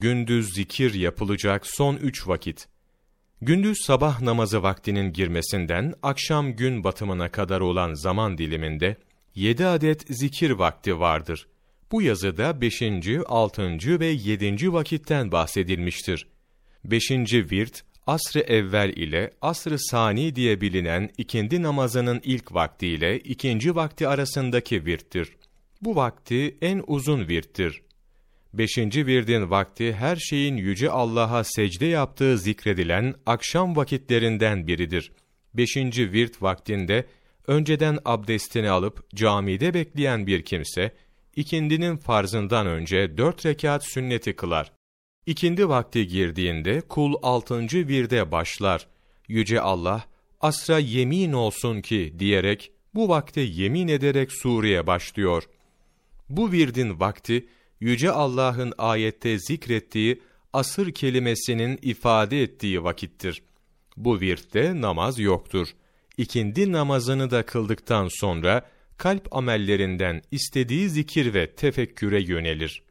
Gündüz zikir yapılacak son üç vakit. Gündüz sabah namazı vaktinin girmesinden akşam gün batımına kadar olan zaman diliminde yedi adet zikir vakti vardır. Bu yazıda beşinci, altıncı ve yedinci vakitten bahsedilmiştir. Beşinci virt, asr-ı evvel ile asr-ı sani diye bilinen ikindi namazının ilk vakti ile ikinci vakti arasındaki virttir. Bu vakti en uzun virttir. Beşinci virdin vakti her şeyin yüce Allah'a secde yaptığı zikredilen akşam vakitlerinden biridir. Beşinci virt vaktinde önceden abdestini alıp camide bekleyen bir kimse, ikindinin farzından önce dört rekat sünneti kılar. İkindi vakti girdiğinde kul altıncı virde başlar. Yüce Allah, asra yemin olsun ki diyerek bu vakte yemin ederek sureye başlıyor. Bu virdin vakti, Yüce Allah'ın ayette zikrettiği asır kelimesinin ifade ettiği vakittir. Bu virtte namaz yoktur. İkindi namazını da kıldıktan sonra, kalp amellerinden istediği zikir ve tefekküre yönelir.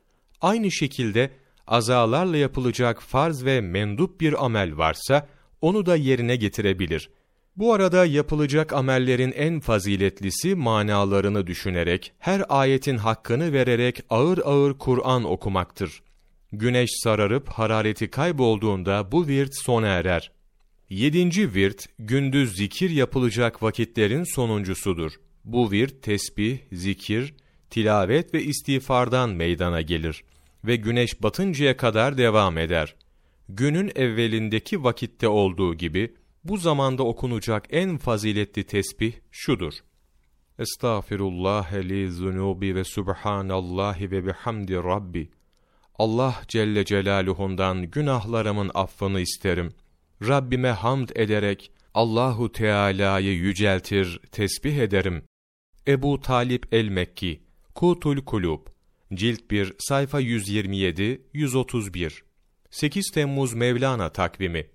Aynı şekilde, azalarla yapılacak farz ve mendup bir amel varsa, onu da yerine getirebilir. Bu arada yapılacak amellerin en faziletlisi manalarını düşünerek, her ayetin hakkını vererek ağır ağır Kur'an okumaktır. Güneş sararıp harareti kaybolduğunda bu virt sona erer. Yedinci virt, gündüz zikir yapılacak vakitlerin sonuncusudur. Bu virt tesbih, zikir, tilavet ve istiğfardan meydana gelir ve güneş batıncaya kadar devam eder. Günün evvelindeki vakitte olduğu gibi, bu zamanda okunacak en faziletli tesbih şudur. Estağfirullah li zunubi ve subhanallahi ve bihamdi rabbi. Allah Celle Celaluhu'ndan günahlarımın affını isterim. Rabbime hamd ederek Allahu Teala'yı yüceltir, tesbih ederim. Ebu Talip el-Mekki, Kutul Kulub, Cilt 1, sayfa 127, 131. 8 Temmuz Mevlana takvimi